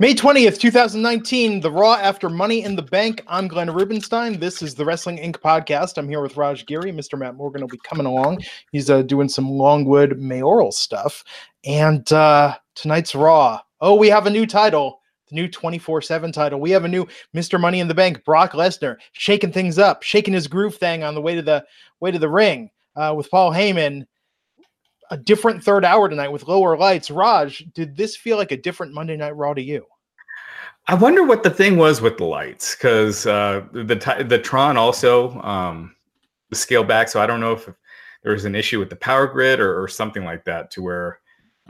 May 20th, 2019, the Raw after Money in the Bank. I'm Glenn Rubenstein. This is the Wrestling Inc. podcast. I'm here with Raj Giri. Mr. Matt Morgan will be coming along. He's uh, doing some Longwood mayoral stuff. And uh, tonight's Raw. Oh, we have a new title, the new 24 7 title. We have a new Mr. Money in the Bank, Brock Lesnar, shaking things up, shaking his groove thing on the way to the way to the ring uh, with Paul Heyman a different third hour tonight with lower lights. Raj, did this feel like a different Monday Night Raw to you? I wonder what the thing was with the lights because uh, the the Tron also um, scaled back. So I don't know if there was an issue with the power grid or, or something like that to where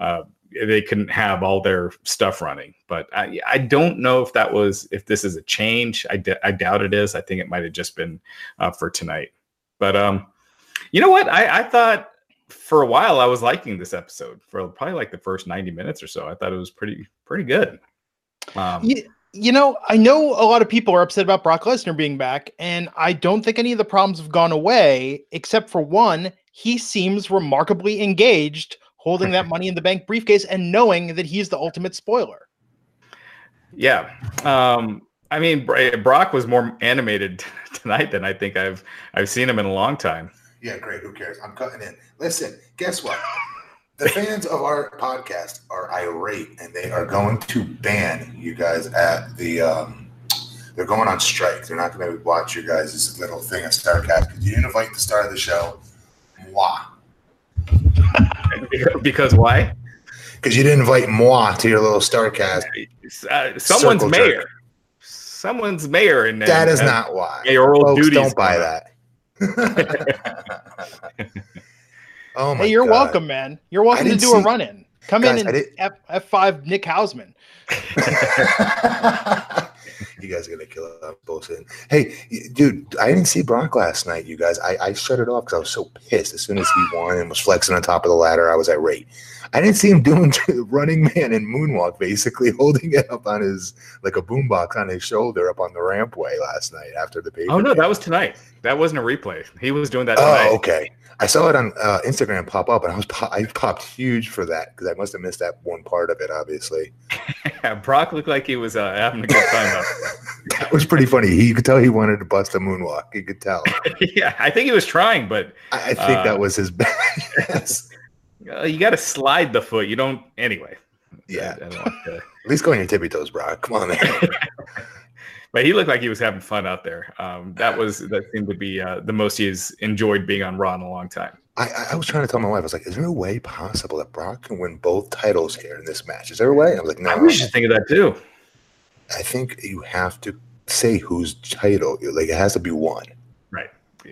uh, they couldn't have all their stuff running. But I, I don't know if that was if this is a change. I, d- I doubt it is. I think it might have just been uh, for tonight. But um, you know what? I, I thought for a while I was liking this episode for probably like the first 90 minutes or so. I thought it was pretty pretty good. Um, you, you know, I know a lot of people are upset about Brock Lesnar being back, and I don't think any of the problems have gone away, except for one. He seems remarkably engaged holding that money in the bank briefcase and knowing that he's the ultimate spoiler. Yeah. Um, I mean, Brock was more animated tonight than I think I've I've seen him in a long time. Yeah, great. Who cares? I'm cutting in. Listen, guess what? The fans of our podcast are irate and they are going to ban you guys at the. Um, they're going on strike. They're not going to watch your guys' little thing at Starrcast because you didn't invite the star of the show. Moi. because why? Because you didn't invite moi to your little Starrcast. Uh, someone's mayor. Jerk. Someone's mayor, and that is not why. Mayoral Folks duties. Don't buy that. Oh my! Hey, you're God. welcome, man. You're welcome to do see, a run in. Come guys, in and F five Nick Hausman. you guys are gonna kill us both. In. Hey, dude, I didn't see Brock last night. You guys, I, I shut it off because I was so pissed. As soon as he won and was flexing on top of the ladder, I was irate. I didn't see him doing running man and moonwalk, basically holding it up on his like a boombox on his shoulder up on the rampway last night after the baby. Oh no, that was tonight. That wasn't a replay. He was doing that. Oh, tonight. Oh, okay. I saw it on uh, Instagram pop up, and I was I popped huge for that because I must have missed that one part of it. Obviously, yeah, Brock looked like he was uh, having a good time. that was pretty funny. He you could tell he wanted to bust a moonwalk. You could tell. yeah, I think he was trying, but I, I think uh, that was his best. Uh, you got to slide the foot. You don't anyway. Yeah. I, I to... At least go on your tippy toes, Brock. Come on, man. But he looked like he was having fun out there. Um, that was that seemed to be uh, the most he's enjoyed being on Raw in a long time. I, I, was trying to tell my wife, I was like, "Is there a way possible that Brock can win both titles here in this match? Is there a way?" I was like, "No." I was just thinking that too. I think you have to say whose title. Like it has to be one. Right.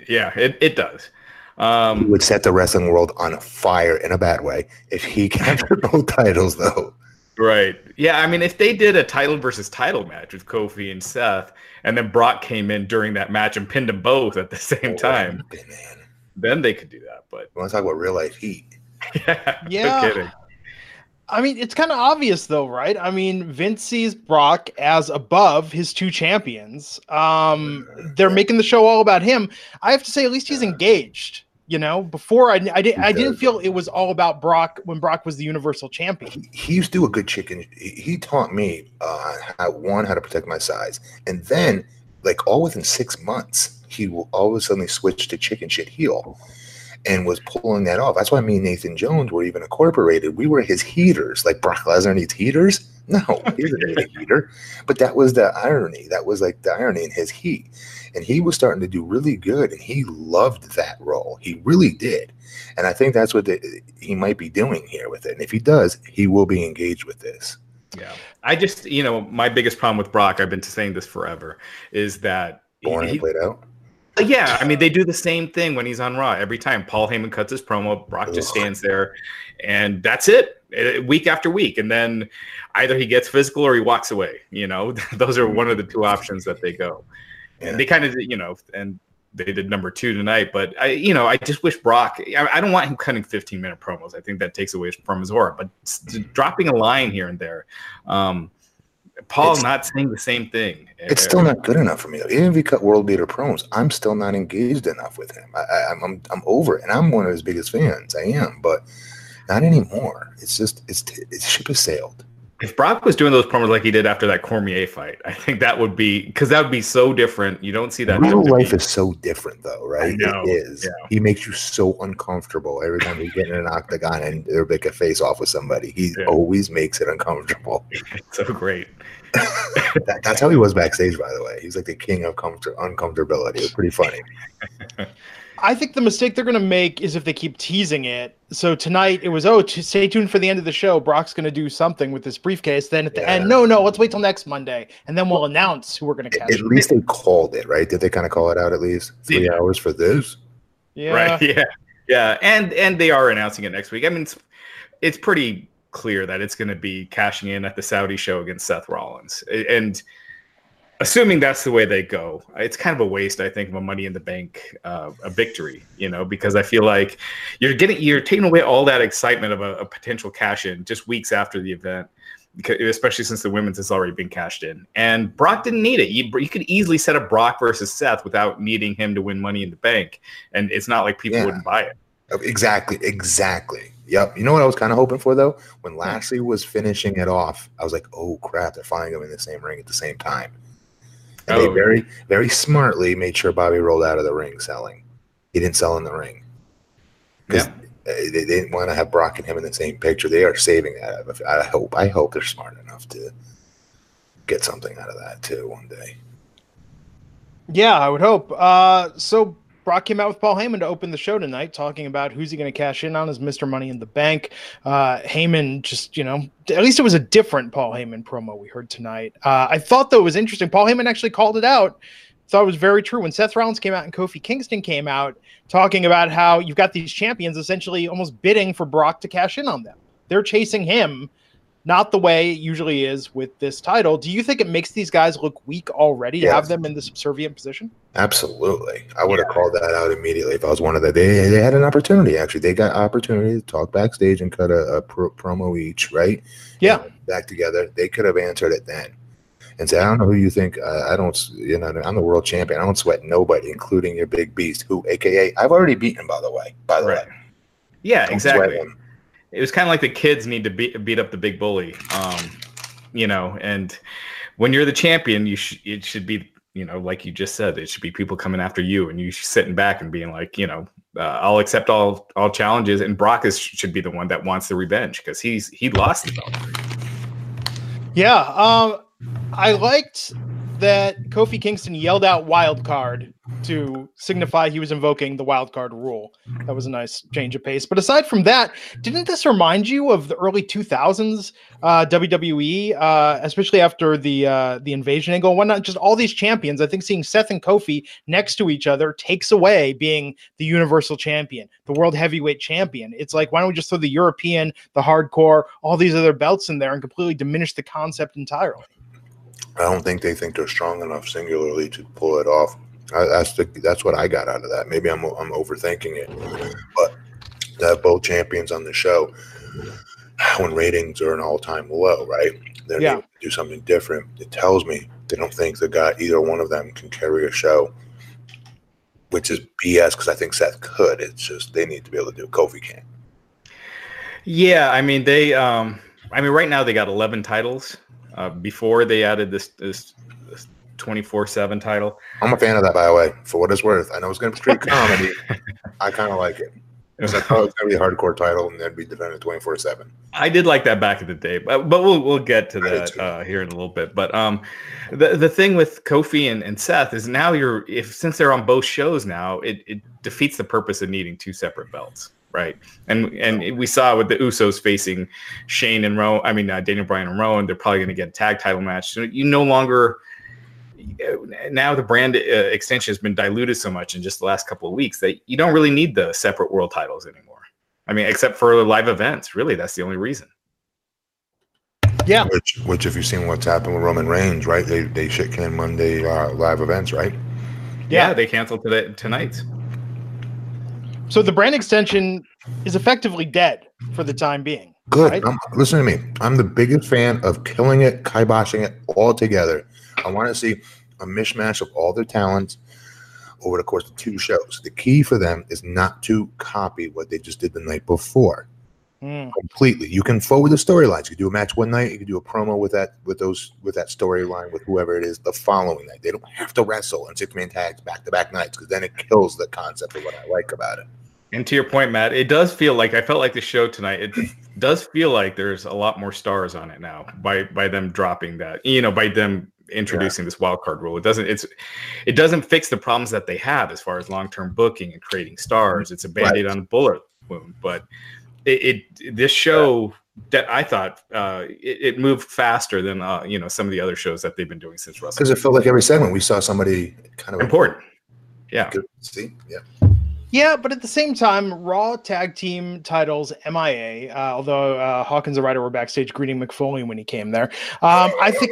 Yeah. It it does. Um, he would set the wrestling world on fire in a bad way if he captured both titles, though. Right. Yeah. I mean, if they did a title versus title match with Kofi and Seth, and then Brock came in during that match and pinned them both at the same oh, time, man. then they could do that. But we want to talk about real life heat. yeah. Yeah. No I mean, it's kind of obvious though, right? I mean, Vince sees Brock as above his two champions. Um, they're making the show all about him. I have to say, at least he's engaged. You know, before I, I, did, I didn't feel it was all about Brock when Brock was the Universal Champion. He, he used to do a good chicken. He taught me uh, how one how to protect my size, and then like all within six months, he will all of a sudden switch to chicken shit heel and was pulling that off. That's why me and Nathan Jones were even incorporated. We were his heaters. Like Brock Lesnar needs heaters. No, he's a heater. But that was the irony. That was like the irony in his heat. And he was starting to do really good, and he loved that role. He really did. And I think that's what the, he might be doing here with it. And if he does, he will be engaged with this. Yeah. I just, you know, my biggest problem with Brock, I've been saying this forever, is that born he, and played out uh, yeah, I mean they do the same thing when he's on Raw every time. Paul Heyman cuts his promo, Brock Ugh. just stands there, and that's it, week after week. And then either he gets physical or he walks away. You know, those are one of the two options that they go. Yeah. And they kind of, you know, and they did number two tonight. But I, you know, I just wish Brock. I, I don't want him cutting 15 minute promos. I think that takes away from his aura. But dropping a line here and there. Um, Paul it's, not saying the same thing. It's still not good enough for me. Even if he cut world beater promos, I'm still not engaged enough with him. I, am I'm, I'm over it, and I'm one of his biggest fans. I am, but not anymore. It's just it's it's ship has sailed. if Brock was doing those promos like he did after that Cormier fight, I think that would be because that would be so different. You don't see that. Real life is so different, though, right? It is. yeah. He makes you so uncomfortable every time you get in an octagon and they're make a face off with somebody. He Yeah. always makes it uncomfortable. so great. That- that's how he was backstage, by the way. He's like the king of comfort, uncomfortability. It's pretty funny. I think the mistake they're going to make is if they keep teasing it. So tonight it was, oh, t- stay tuned for the end of the show. Brock's going to do something with this briefcase. Then at the Yeah. end, no, no, let's wait till next Monday, and then we'll announce who we're going to catch. At least they called it, right? Did they kind of call it out at least? Three Yeah. hours for this? yeah, Right. Yeah. Yeah. And and they are announcing it next week. I mean, it's, it's pretty clear that it's going to be cashing in at the Saudi show against Seth Rollins. A- And assuming that's the way they go, it's kind of a waste, I think, of a Money in the Bank, uh, a victory. You know, because I feel like you're getting you're taking away all that excitement of a, a potential cash in just weeks after the event. Because, especially since the women's has already been cashed in, and Brock didn't need it. You, you could easily set up Brock versus Seth without needing him to win Money in the Bank, and it's not like people Yeah. wouldn't buy it. Exactly. Exactly. Yep. You know what I was kind of hoping for though? When Lashley was finishing it off, I was like, "Oh crap! They're finally going in the same ring at the same time." And they Oh. very, very smartly made sure Bobby rolled out of the ring selling. He didn't sell in the ring because they, they didn't want to have Brock and him in the same picture. They are saving that. I hope. I hope they're smart enough to get something out of that too one day. Yeah, I would hope. Uh, so Brock came out with Paul Heyman to open the show tonight, talking about who's he going to cash in on as Mr. Money in the Bank. Uh, Heyman just, you know, at least it was a different Paul Heyman promo we heard tonight. Uh, I thought though it was interesting. Paul Heyman actually called it out. Thought it was very true when Seth Rollins came out and Kofi Kingston came out talking about how you've got these champions essentially almost bidding for Brock to cash in on them. They're chasing him, not the way it usually is with this title. Do you think it makes these guys look weak already to have them in the subservient position? Absolutely. I would have called that out immediately if I was one of the. They, they had an opportunity, actually. They got opportunity to talk backstage and cut a, a pro, promo each, right? Yeah. And back together. They could have answered it then and said, I don't know who you think. Uh, I don't, you know, I'm the world champion. I don't sweat nobody, including your big beast, who, AKA, I've already beaten, by the way. By the Right. way. Yeah, Don't sweat exactly. him. It was kind of like the kids need to beat beat up the big bully, um, you know. And when you're the champion, you sh- it should be, you know, like you just said, it should be people coming after you, and you sitting back and being like, you know, uh, I'll accept all all challenges. And Brock is should be the one that wants the revenge because he's he lost the belt. Yeah, um, I liked that Kofi Kingston yelled out "wild card" to signify he was invoking the wild card rule. That was a nice change of pace. But aside from that, didn't this remind you of the early 2000s uh, WWE, uh, especially after the uh, the invasion angle? Why not just all these champions? I think seeing Seth and Kofi next to each other takes away being the Universal Champion, the World Heavyweight Champion. It's like why don't we just throw the European, the Hardcore, all these other belts in there and completely diminish the concept entirely? I don't think they think they're strong enough singularly to pull it off. I, that's the, that's what I got out of that. Maybe I'm I'm overthinking it, but to have both champions on the show when ratings are an all time low, right? They Yeah. do something different. It tells me they don't think the guy either one of them can carry a show, which is BS because I think Seth could. It's just they need to be able to do. it. Kofi can't. Yeah, I mean they. Um, I mean right now they got eleven titles. Uh, before they added this this twenty four seven title. I'm a fan of that, by the way. For what it's worth, I know it's going to be street comedy. I kind of like it. I thought it was going to be a hardcore title and then be defended 24 seven. I did like that back in the day, but but we'll we'll get to that uh, here in a little bit. But um, the the thing with Kofi and, and Seth is now you're if since they're on both shows now, it, it defeats the purpose of needing two separate belts, right? And and we saw with the Usos facing Shane and Rowan, I mean uh, Daniel Bryan and Rowan, they're probably going to get a tag title match. So you no longer now the brand uh, extension has been diluted so much in just the last couple of weeks that you don't really need the separate world titles anymore. I mean, except for live events, really, that's the only reason. Yeah, Which, which, if you've seen what's happened with Roman Reigns, right? They they shit can Monday uh, live events, right? Yeah, Yeah. they canceled today tonight. So the brand extension is effectively dead for the time being. Good. Right. Listen to me. I'm the biggest fan of killing it, kiboshing it all together. I want to see a mishmash of all their talents over the course of two shows. The key for them is not to copy what they just did the night before. Hmm. completely. You can forward the storylines. You can do a match one night. You can do a promo with that with those with that storyline with whoever it is the following night. They don't have to wrestle in six man tags back to back nights because then it kills the concept of what I like about it. And to your point, Matt, it does feel like I felt like the show tonight. It does feel like there's a lot more stars on it now by by them dropping that. You know, by them introducing this wild card rule. It doesn't it's it doesn't fix the problems that they have as far as long term booking and creating stars. It's a band aid on a bullet wound, but it, it this show that I thought uh, it, it moved faster than uh, you know some of the other shows that they've been doing since Russell. Because it felt like every segment we saw somebody kind of Important, yeah. Good. See, yeah. Yeah, but at the same time, Raw tag team titles MIA. Uh, although uh, Hawkins and Ryder were backstage greeting Mick Foley when he came there. Um, I think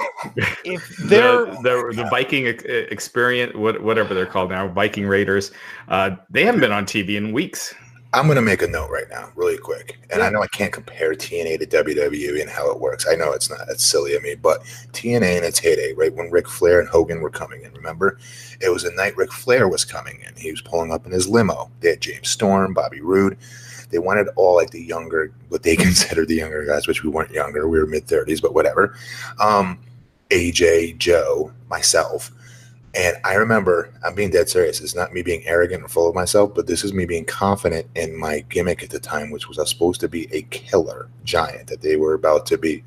if they're the, the the Viking ex- experience, what, whatever they're called now, Viking Raiders, uh, they haven't been on TV in weeks. I'm going to make a note right now, really quick. And I know I can't compare TNA to WWE and how it works. I know it's not, it's silly of me, but TNA in its heyday, right when Ric Flair and Hogan were coming in, remember? It was the night Ric Flair was coming in. He was pulling up in his limo. They had James Storm, Bobby Roode. They wanted all like the younger, what they considered the younger guys, which we weren't younger. We were mid 30s, but whatever. Um, AJ, Joe, myself. And I remember, I'm being dead serious. It's not me being arrogant or full of myself, but this is me being confident in my gimmick at the time, which was I was supposed to be a killer giant that they were about to be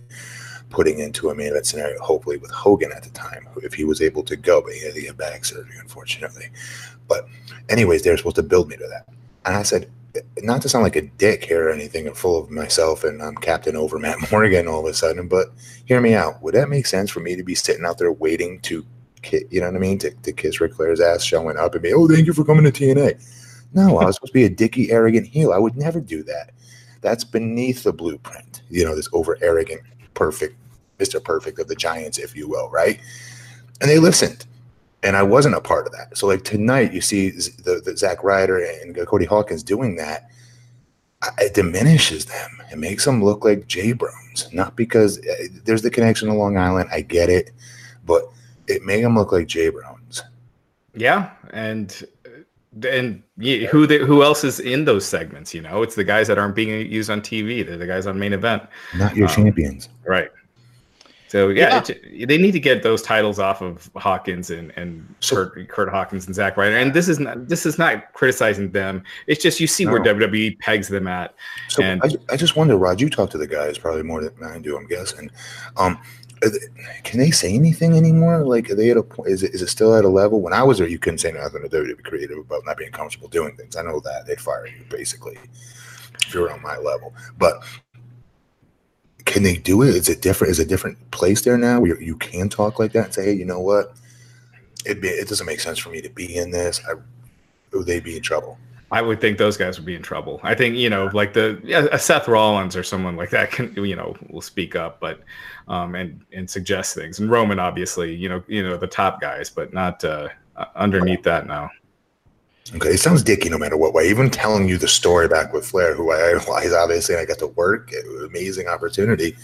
putting into a main event scenario, hopefully with Hogan at the time, if he was able to go, but he had to back surgery, unfortunately. But, anyways, they were supposed to build me to that. And I said, not to sound like a dick here or anything, and full of myself, and I'm captain over Matt Morgan all of a sudden, but hear me out. Would that make sense for me to be sitting out there waiting to ki- you know what I mean? To, to kiss Ric Flair's ass, showing up and be, oh, thank you for coming to TNA. No, I was supposed to be a dicky, arrogant heel. I would never do that. That's beneath the blueprint. You know, this over arrogant, perfect, Mr. Perfect of the Giants, if you will, right? And they listened. And I wasn't a part of that. So, like tonight, you see the, the Zack Ryder and Cody Hawkins doing that. It diminishes them. It makes them look like J Browns. Not because uh, there's the connection to Long Island. I get it. But it made them look like Jay Browns. Yeah, and and who they, who else is in those segments? You know, it's the guys that aren't being used on TV. They're the guys on main event, Not your Um, champions. right? So yeah, it- they need to get those titles off of Hawkins and and So- Kurt, Kurt Hawkins and Zack Ryder. And this is not this is not criticizing them. It's just you see where WWE pegs them at. So and- I, I just wonder, Raj, you talk to the guys probably more than I do, I'm guessing. Um, are they- can they say anything anymore? Like, are they at a point? Is it, is it still at a level? When I was there, you couldn't say nothing to WWE creative about not being comfortable doing things. I know that they'd fire you basically if you're on my level. But can they do it? Is it different? Is a different place there now where you can talk like that and say, hey, you know what? It it doesn't make sense for me to be in this. I, would they be in trouble? I would think those guys would be in trouble. I think you know, like the yeah, Seth Rollins or someone like that can you know will speak up, but um and and suggest things. And Roman, obviously, you know, you know the top guys, but not uh, underneath that now. Okay, it sounds dicky no matter what way. Even telling you the story back with Flair, who I idolize, obviously, and I got to work, amazing opportunity.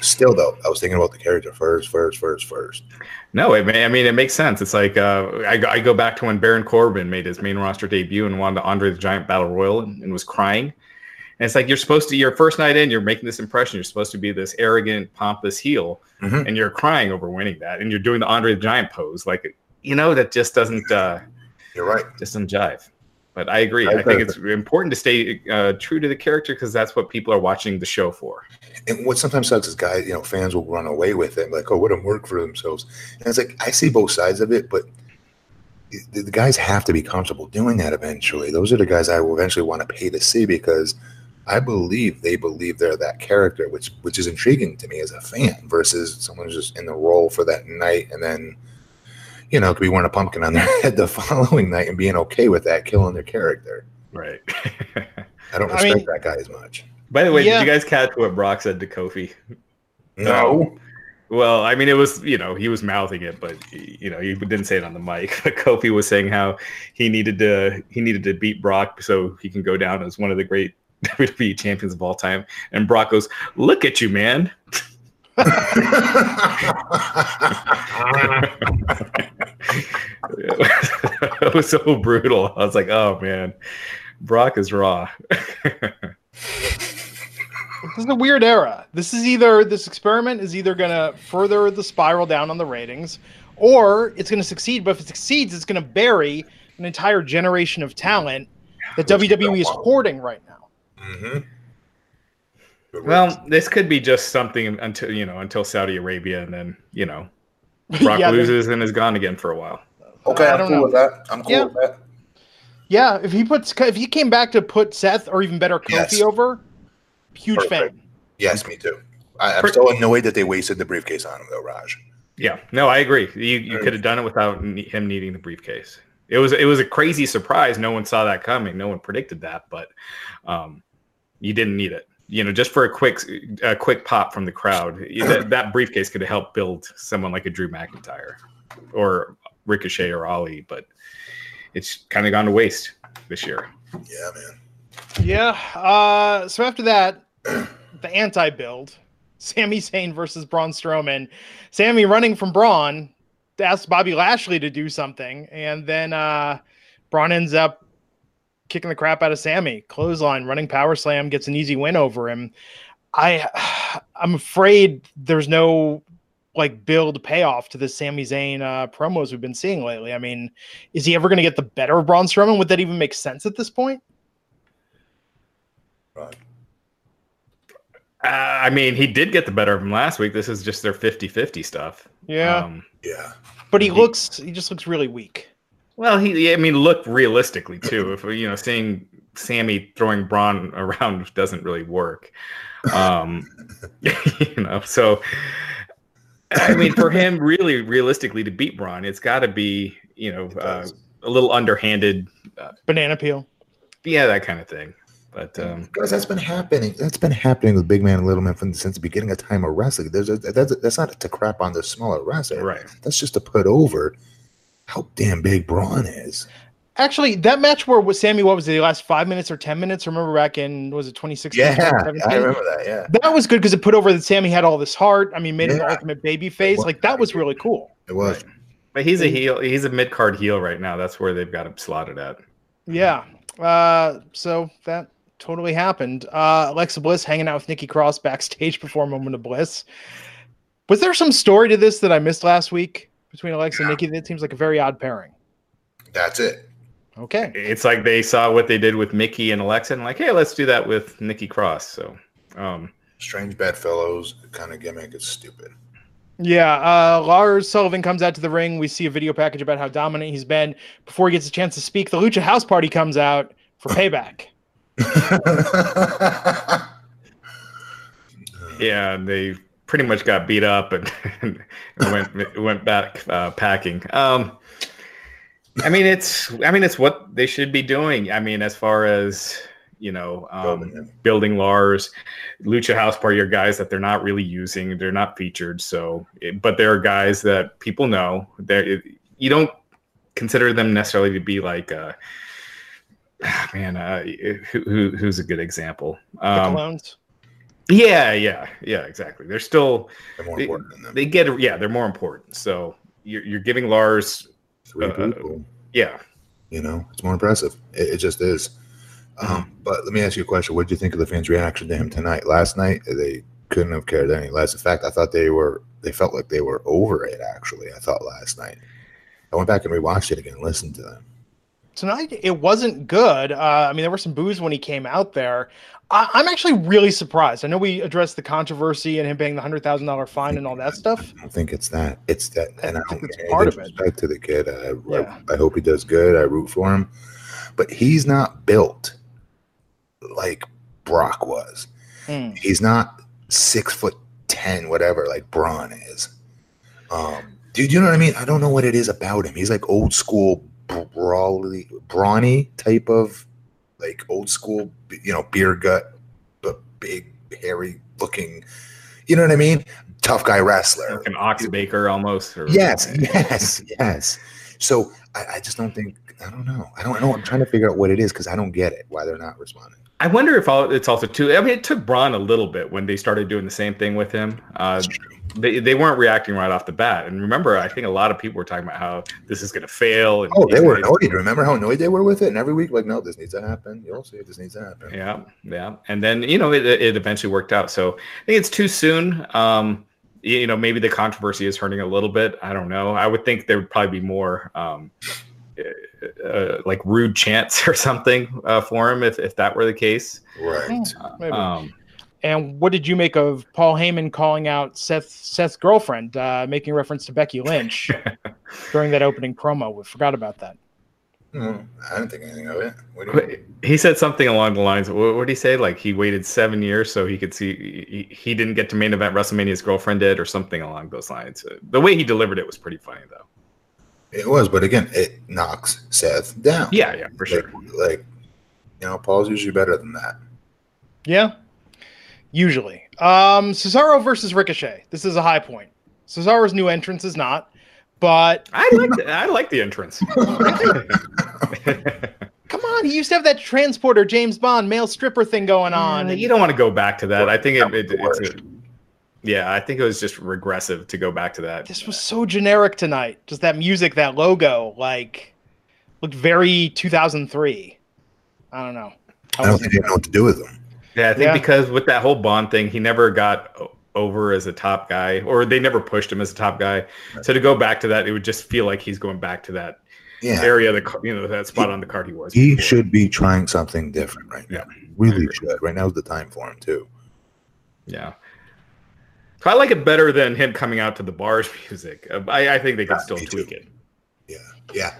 Still, though, I was thinking about the character first, first, first, first. No, it may, I mean it makes sense. It's like uh, I, go- I go back to when Baron Corbin made his main roster debut and won the Andre the Giant Battle Royal and, and was crying. And it's like you're supposed to your first night in, you're making this impression. You're supposed to be this arrogant, pompous heel, Mhm. and you're crying over winning that, and you're doing the Andre the Giant pose. Like you know that just doesn't uh, You're right. just doesn't jive. But I agree. I I think it's important to stay uh, true to the character because that's what people are watching the show for. And what sometimes sucks is guys, you know, fans will run away with it, like, oh, what a work for themselves. And it's like I see both sides of it, but the, the guys have to be comfortable doing that eventually. Those are the guys I will eventually want to pay to see because I believe they believe they're that character, which which is intriguing to me as a fan versus someone who's just in the role for that night and then, you know, could be wearing a pumpkin on their head the following night and being okay with that, killing their character. Right. I don't I respect mean- that guy as much. By the way, Yeah. did you guys catch what Brock said to Kofi? No. Um, well, I mean, it was you know he was mouthing it, but you know he didn't say it on the mic. But Kofi was saying how he needed to he needed to beat Brock so he can go down as one of the great WWE champions of all time. And Brock goes, "Look at you, man." It was so brutal. I was like, "Oh man, Brock is raw." This is a weird era. This is either this experiment is either going to further the spiral down on the ratings, or it's going to succeed. But if it succeeds, it's going to bury an entire generation of talent that WWE is hoarding right now. Mm-hmm. Well, this could be just something until you know until Saudi Arabia, and then you know Brock yeah, they- loses and is gone again for a while. okay, I I'm don't cool know. with that. I'm cool Yeah. with that. yeah. If he puts, if he came back to put Seth or even better Kofi Yes. over, huge Perfect. fan. Yes, me too. I, I'm Per- still annoyed that they wasted the briefcase on him, though, Raj. Yeah, no, I agree. You you could have done it without ne- him needing the briefcase. It was it was a crazy surprise. No one saw that coming. No one predicted that, but um, you didn't need it. You know, just for a quick a quick pop from the crowd, that, that briefcase could have helped build someone like a Drew McIntyre or Ricochet or Ali, but it's kind of gone to waste this year. Yeah, man. Yeah. Uh, so after that, the anti-build, Sami Zayn versus Braun Strowman. Sami running from Braun asks Bobby Lashley to do something, and then uh, Braun ends up kicking the crap out of Sami. Clothesline, running power slam, gets an easy win over him. I, I'm afraid there's no like build payoff to the Sami Zayn uh, promos we've been seeing lately. I mean, is he ever going to get the better of Braun Strowman? Would that even make sense at this point? Right. Uh, I mean, he did get the better of him last week. This is just their 50-50 stuff. Yeah. Um, Yeah. But he He- looks he just looks really weak. Well, he, I mean, look realistically too. If you know, seeing Sami throwing Braun around doesn't really work. Um, you know, so I mean, for him, really realistically to beat Braun, it's got to be you know uh, a little underhanded, Banana peel. yeah, that kind of thing. But um, Guys, that's been happening. That's been happening with big man and little man from since the beginning of time of wrestling. There's a, that's, that's not to crap on the smaller wrestler. right, That's just to put over how damn big Braun is. Actually, that match where was Sami, what was it, the last five minutes or ten minutes? I Remember back in was it 2016? Yeah, 2017? I remember that. Yeah, That was good because it put over that Sami had all this heart. I mean, made him the ultimate baby face. Like that was really cool. it was. but he's a heel. He's a mid card heel right now. That's where they've got him slotted at. Yeah. Uh, so that totally happened. Uh, Alexa Bliss hanging out with Nikki Cross backstage before Moment of Bliss. Was there some story to this that I missed last week between Alexa and Nikki? That seems like a very odd pairing. That's it. Okay. It's like they saw what they did with Mickie and Alexa, and like, hey, let's do that with Nikki Cross. So. Um, Strange bedfellows kind of gimmick is stupid. Yeah, uh, Lars Sullivan comes out to the ring. We see a video package about how dominant he's been. Before he gets a chance to speak, the Lucha House Party comes out for payback. Yeah, and they pretty much got beat up and, and went went back uh, packing. Um, I mean, it's I mean it's what they should be doing. I mean, as far as you know, Building um, him. building Lars, Lucha House Party are guys that they're not really using. They're not featured. So, it- but there are guys that people know. There, you don't consider them necessarily to be like. Uh, ah, man, uh, who, who who's a good example? The Um, clones. Yeah, yeah, yeah, exactly. They're still They're more they, important than them. they get yeah, they're more important. So you're you're giving Lars Three uh, people. yeah. You know, it's more impressive. It, it just is. Um, but let me ask you a question. What did you think of the fans' reaction to him tonight? Last night, they couldn't have cared any less. In fact, I thought they were. They felt like they were over it. Actually, I thought last night. I went back and rewatched it again, and listened to them. Tonight, it wasn't good. Uh, I mean, there were some boos when he came out there. I- I'm actually really surprised. I know we addressed the controversy and him paying the hundred thousand dollar fine and all that stuff. I don't think it's that. It's that, and I think it's part of it. disrespect to the kid. I, Yeah. I, I hope he does good. I root for him, but he's not built like Brock was. Hmm. He's not six foot ten, whatever, like Braun is. Um, dude, you know what I mean? I don't know what it is about him. He's like old school brawly, brawny type of like old school, you know, beer gut, but big, hairy looking. You know what I mean? Tough guy wrestler. Like an Ox Baker almost. Or, Yes, yes, yes. So I, I just don't think I don't know. I don't know. I'm trying to figure out what it is because I don't get it why they're not responding. I wonder if all, it's also too. I mean, it took Braun a little bit when they started doing the same thing with him. Uh, That's true. They, they weren't reacting right off the bat. And remember, I think a lot of people were talking about how this is going to fail. And Oh, they were guys- annoyed. Remember how annoyed they were with it? And every week, like, no, this needs to happen. You'll see if this needs to happen. Yeah, yeah, and then you know it, it eventually worked out. So I think it's too soon. Um, you know, maybe the controversy is hurting a little bit. I don't know. I would think there would probably be more um, uh, like rude chants or something uh, for him if if that were the case. Right. Maybe. Um, and what did you make of Paul Heyman calling out Seth Seth's girlfriend, uh, making reference to Becky Lynch during that opening promo? We forgot about that. Hmm, I didn't think anything of it. What do you he said something along the lines. What, what did he say? Like he waited seven years so he could see. He, he didn't get to main event WrestleMania. His girlfriend did, or something along those lines. Uh, The way he delivered it was pretty funny, though. It was, but again, it knocks Seth down. Yeah, yeah, for Like, sure. like, you know, Paul's usually better than that. Yeah, usually. Um, Cesaro versus Ricochet. This is a high point. Cesaro's new entrance is not, but I like the, I like the entrance. come on, he used to have that transporter James Bond male stripper thing going on. Uh, you don't want to go back to that. I think it, it, it's a, yeah. I think it was just regressive to go back to that. this was so generic tonight. Just that music, that logo, like looked very 2003. I don't know. I don't think they know what to do with them. Yeah, I think Yeah. because with that whole Bond thing, he never got over as a top guy, or they never pushed him as a top guy. So to go back to that, it would just feel like he's going back to that Yeah. area, the you know, that spot on the card he was. He before. should be trying something different right now. Yeah. Really should. Right now's the time for him too. Yeah. So I like it better than him coming out to the bars music. Uh, I, I think they could Yeah, still tweak too. it. Yeah. Yeah.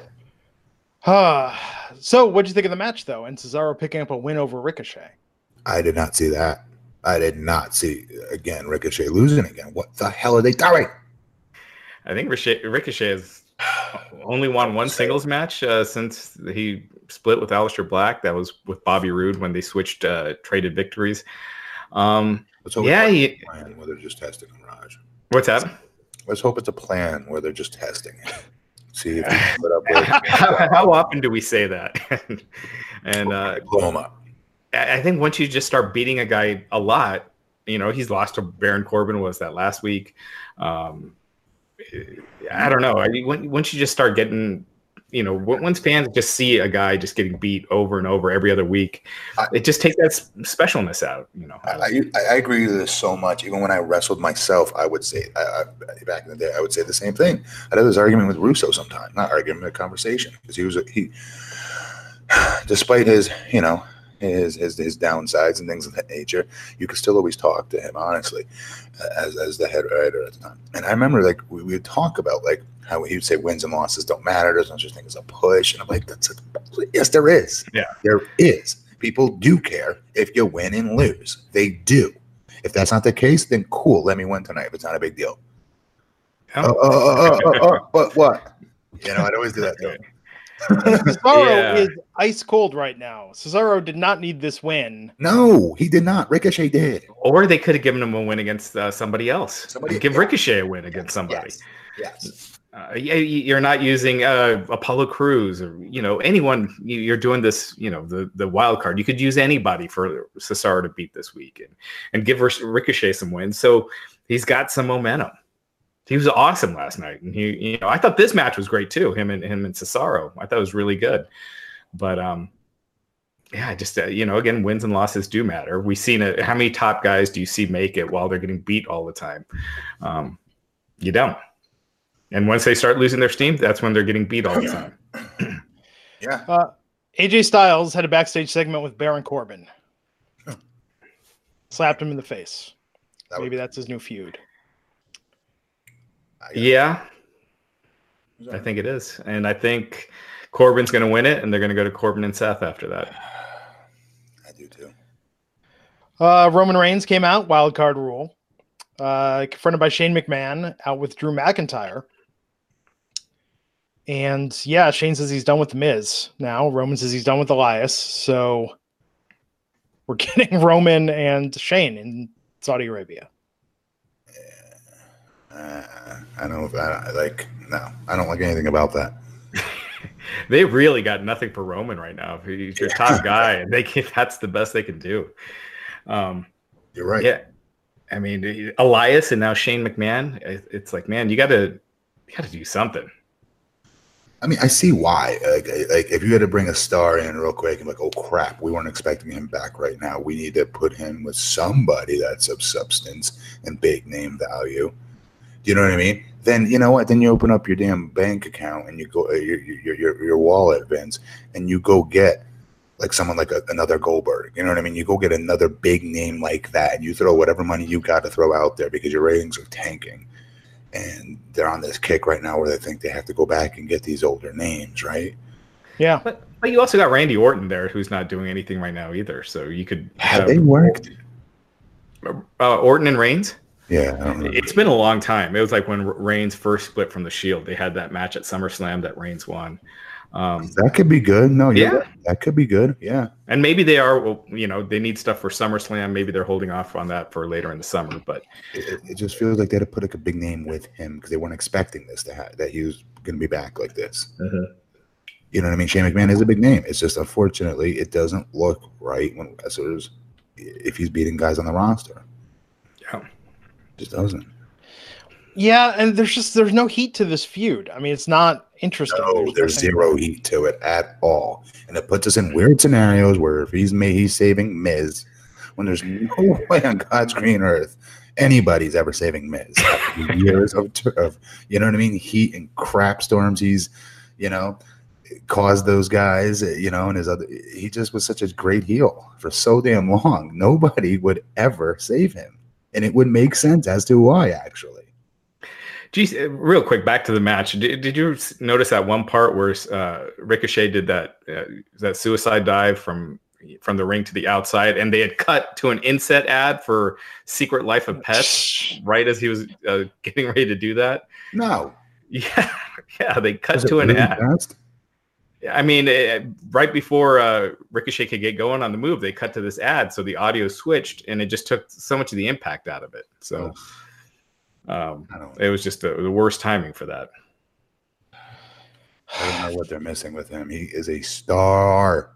Ah, so what did you think of the match though? And Cesaro picking up a win over Ricochet. I did not see that. I did not see again Ricochet losing again. What the hell are they doing? I think Ricochet, Ricochet has only won one singles match uh, since he split with Aleister Black. That was with Bobby Roode when they switched uh, traded victories. Um, Let's hope yeah, it's he, plan where they're just testing him, Raj. what's that? Let's hope it's a plan where they're just testing it. See if he can put up with how, how often do we say that? and uh, blow him up. I I think once you just start beating a guy a lot, you know, he's lost to Baron Corbin. Was that last week? Um, I don't know. I mean, once you just start getting, you know, once fans just see a guy just getting beat over and over every other week, I- it just takes that specialness out. You know, I, I, I agree with this so much. Even when I wrestled myself, I would say I, I, back in the day, I would say the same thing. I'd have this argument with Russo sometimes, not argument, a conversation, because he was a, he, despite his you know his, his his downsides and things of that nature, you could still always talk to him honestly, as as the head writer at the time. And I remember like we would talk about like how he would say wins and losses don't matter. There's no such thing as a push, and I'm like, that's a, yes, there is. Yeah. there is. People do care if you win and lose. They do. If that's not the case, then cool. Let me win tonight. If it's not a big deal. Yeah. Uh, uh, uh, uh, but what? You know, I'd always do that. Cesaro Yeah. is ice cold right now. Cesaro did not need this win. No, he did not. Ricochet did. or they could have given him a win against uh, somebody else. Somebody- give yeah. Ricochet a win against somebody. Yes. Yes. uh, yeah, you're not using uh, Apollo Crews or you know anyone. you- You're doing this, you know, the the wild card. You could use anybody for Cesaro to beat this week and and give Ricochet some wins. So he's got some momentum. He was awesome last night, and he, you know, I thought this match was great too. Him and him and Cesaro, I thought it was really good. But um, yeah, just uh, you know, again, wins and losses do matter. We've seen it. How many top guys do you see make it while they're getting beat all the time? Um, you don't. And once they start losing their steam, that's when they're getting beat all the time. Yeah. AJ Styles had a backstage segment with Baron Corbin. Slapped him in the face. That Maybe would- that's his new feud. I- Yeah, I think it is. And I think Corbin's going to win it, and they're going to go to Corbin and Seth after that. I do too. Uh, Roman Reigns came out, wild card rule. Uh, confronted by Shane McMahon, out with Drew McIntyre. And yeah, Shane says he's done with The Miz now. Roman says he's done with Elias. So we're getting Roman and Shane in Saudi Arabia. Uh, I don't know if I, I like. No, I don't like anything about that. They really got nothing for Roman right now. He's your top guy, and they can, that's the best they can do. Um, You're right. Yeah. I mean, Elias and now Shane McMahon. It's like, man, you got to you got to do something. I mean, I see why. Like, like if you had to bring a star in real quick and like, oh crap, we weren't expecting him back right now. We need to put him with somebody that's of substance and big name value. Do you know what I mean? Then you know what? Then you open up your damn bank account and you go uh, your your your, your wallet, Vince, and you go get like someone like a, another Goldberg. You know what I mean? You go get another big name like that, and you throw whatever money you got to throw out there because your ratings are tanking and they're on this kick right now where they think they have to go back and get these older names, right? Yeah, but but you also got Randy Orton there, who's not doing anything right now either. So you could have they worked. Uh, Orton and Reigns. Yeah, it's been a long time. It was like when Reigns first split from the Shield. They had that match at SummerSlam that Reigns won. Um, that could be good. No, yeah, right. that could be good. Yeah, and maybe they are. Well, you know, they need stuff for SummerSlam. Maybe they're holding off on that for later in the summer. But it, it just feels like they had to put like a big name with him because they weren't expecting this to have that he was going to be back like this. Mm-hmm. You know what I mean? Shane McMahon is a big name. It's just unfortunately it doesn't look right when wrestlers if he's beating guys on the roster. Just doesn't. Yeah, and there's just there's no heat to this feud. I mean, it's not interesting. No, there's, there's zero heat to it at all, and it puts us in weird scenarios where if he's me, he's saving Miz, when there's no way on God's green earth anybody's ever saving Miz. years of, of, you know what I mean, heat and crap storms. He's, you know, caused those guys, you know, and his other. He just was such a great heel for so damn long. Nobody would ever save him, and it would make sense as to why actually. Geez, uh, real quick, back to the match. Did, did you notice that one part where uh, Ricochet did that uh, that suicide dive from from the ring to the outside, and they had cut to an inset ad for Secret Life of Pets right as he was uh, getting ready to do that? No. Yeah, yeah, they cut to an ad. Fast? I mean, it, right before uh, Ricochet could get going on the move, they cut to this ad, so the audio switched, and it just took so much of the impact out of it. So. Um, it was just the, the worst timing for that. I don't know what they're missing with him. He is a star.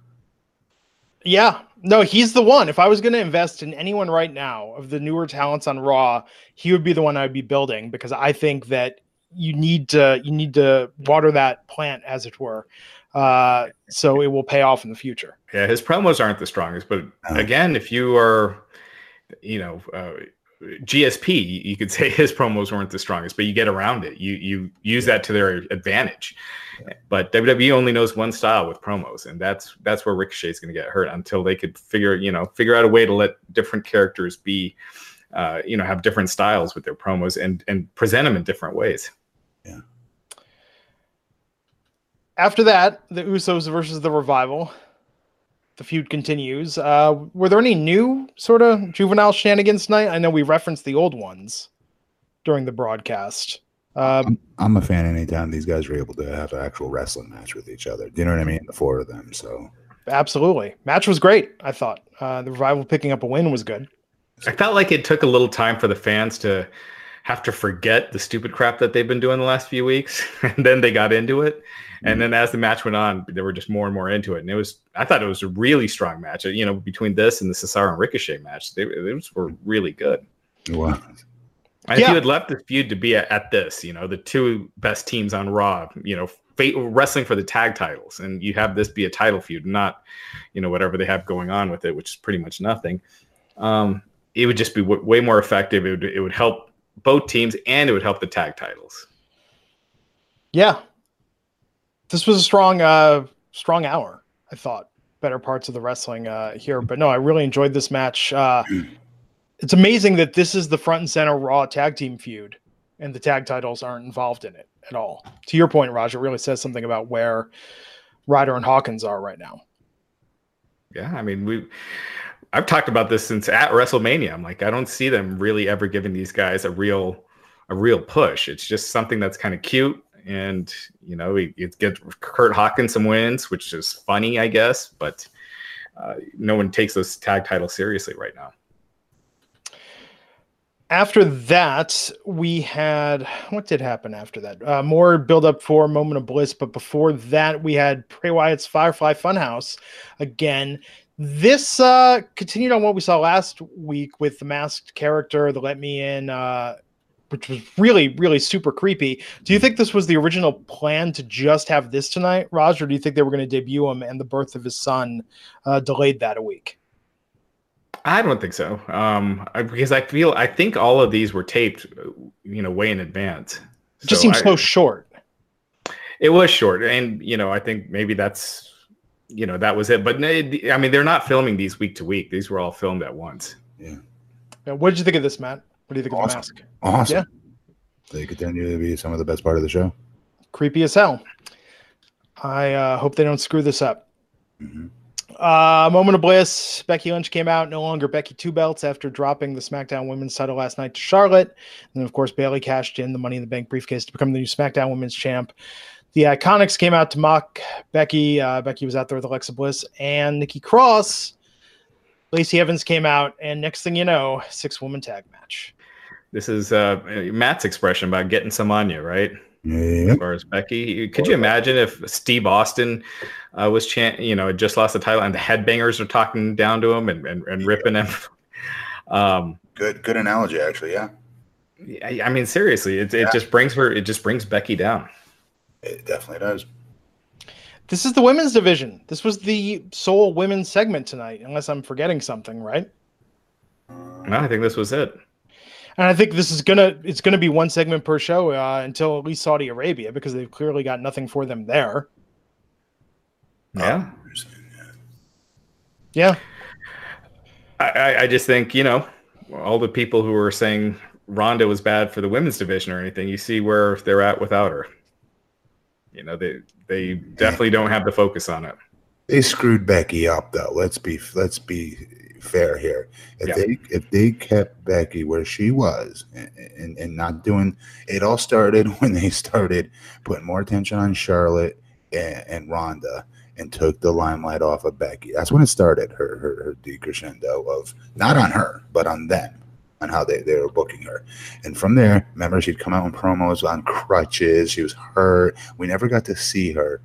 Yeah, no, he's the one. If I was going to invest in anyone right now of the newer talents on Raw, he would be the one I'd be building because I think that you need to you need to water that plant, as it were, uh, so it will pay off in the future. Yeah, his promos aren't the strongest, but again, if you are, you know, uh, GSP, you could say his promos weren't the strongest, but you get around it. You you use that to their advantage. But WWE only knows one style with promos, and that's that's where Ricochet is going to get hurt until they could figure you know figure out a way to let different characters be, uh, you know, have different styles with their promos and and present them in different ways. Yeah. After that, the Usos versus the Revival the feud continues. Uh, were there any new sort of juvenile shenanigans tonight? I know we referenced the old ones during the broadcast. Um, I'm, I'm, a fan anytime these guys are able to have an actual wrestling match with each other. Do you know what I mean? The four of them. So absolutely, match was great. I thought uh, the revival picking up a win was good. I felt like it took a little time for the fans to have to forget the stupid crap that they've been doing the last few weeks, and then they got into it. And then as the match went on, they were just more and more into it. And it was, I thought it was a really strong match. You know, between this and the Cesaro and Ricochet match, they, they were really good. Wow. And yeah. if you had left the feud to be at, at, this, you know, the two best teams on Raw, you know, wrestling for the tag titles, and you have this be a title feud, not, you know, whatever they have going on with it, which is pretty much nothing. Um, it would just be w- way more effective. It would, it would help both teams, and it would help the tag titles. Yeah, this was a strong, uh, strong hour. I thought better parts of the wrestling uh, here, but no, I really enjoyed this match. Uh, it's amazing that this is the front and center Raw tag team feud, and the tag titles aren't involved in it at all. To your point, Raj, really says something about where Ryder and Hawkins are right now. Yeah, I mean we. I've talked about this since at WrestleMania. I'm like, I don't see them really ever giving these guys a real, a real push. It's just something that's kind of cute and you know it, gets Kurt Hawkins some wins, which is funny, I guess, but uh, no one takes those tag titles seriously right now. After that, we had what did happen after that? Uh, more build up for Moment of Bliss, but before that, we had Bray Wyatt's Firefly Funhouse again. This uh, continued on what we saw last week with the masked character, the Let Me In, uh, which was really, really super creepy. Do you think this was the original plan to just have this tonight, Raj, or do you think they were going to debut him and the birth of his son uh, delayed that a week? I don't think so. Um, I, because I feel I think all of these were taped, you know, way in advance. It just seems I, so short. It was short, and you know, I think maybe that's you know that was it. But I mean, they're not filming these week to week. These were all filmed at once. Yeah. yeah what did you think of this, Matt? What do you think awesome. of the mask? Awesome. Yeah. They continue to be some of the best part of the show. Creepy as hell. I uh, hope they don't screw this up. Mm-hmm. Uh, moment of bliss. Becky Lynch came out, no longer Becky Two Belts after dropping the SmackDown Women's title last night to Charlotte. And then, of course, Bayley cashed in the Money in the Bank briefcase to become the new SmackDown Women's champ. The Iconics came out to mock Becky. Uh, Becky was out there with Alexa Bliss and Nikki Cross. Lacey Evans came out, and next thing you know, six woman tag match. This is uh, Matt's expression about getting some on you, right? Yeah. As far as Becky, could you imagine if Steve Austin uh, was chant, you know, just lost the title and the headbangers are talking down to him and, and, and ripping him? um, good, good analogy, actually. Yeah. I, I mean, seriously, it, it just brings her, it just brings Becky down. It definitely does. This is the women's division. This was the sole women's segment tonight, unless I'm forgetting something, right? No, I think this was it. And I think this is gonna it's gonna be one segment per show uh, until at least Saudi Arabia because they've clearly got nothing for them there. Yeah. Yeah. I, I just think, you know, all the people who were saying Ronda was bad for the women's division or anything, you see where they're at without her. You know, they they definitely don't have the focus on it. They screwed Becky up though. Let's be let's be fair here. If yeah. they if they kept Becky where she was and, and, and not doing it all started when they started putting more attention on Charlotte and, and Ronda and took the limelight off of Becky. That's when it started, her her, her decrescendo of not on her, but on them on how they, they were booking her. And from there, remember, she'd come out in promos on crutches. She was hurt. We never got to see her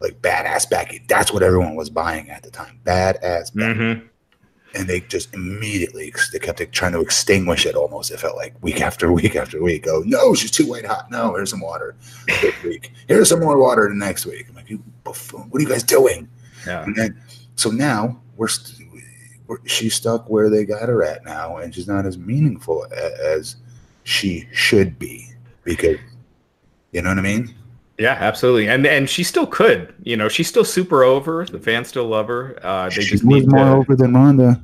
like badass Becky. That's what everyone was buying at the time. Badass Becky. Mm-hmm. And they just immediately they kept trying to extinguish it almost. It felt like week after week after week. Oh no, she's too white hot. No, here's some water. This week. Here's some more water the next week. I'm like, you buffoon. What are you guys doing? Yeah. And then, so now we're st- she's stuck where they got her at now, and she's not as meaningful as she should be because you know what I mean. Yeah, absolutely, and and she still could. You know, she's still super over. The fans still love her. Uh, they she just was more to, over than Ronda.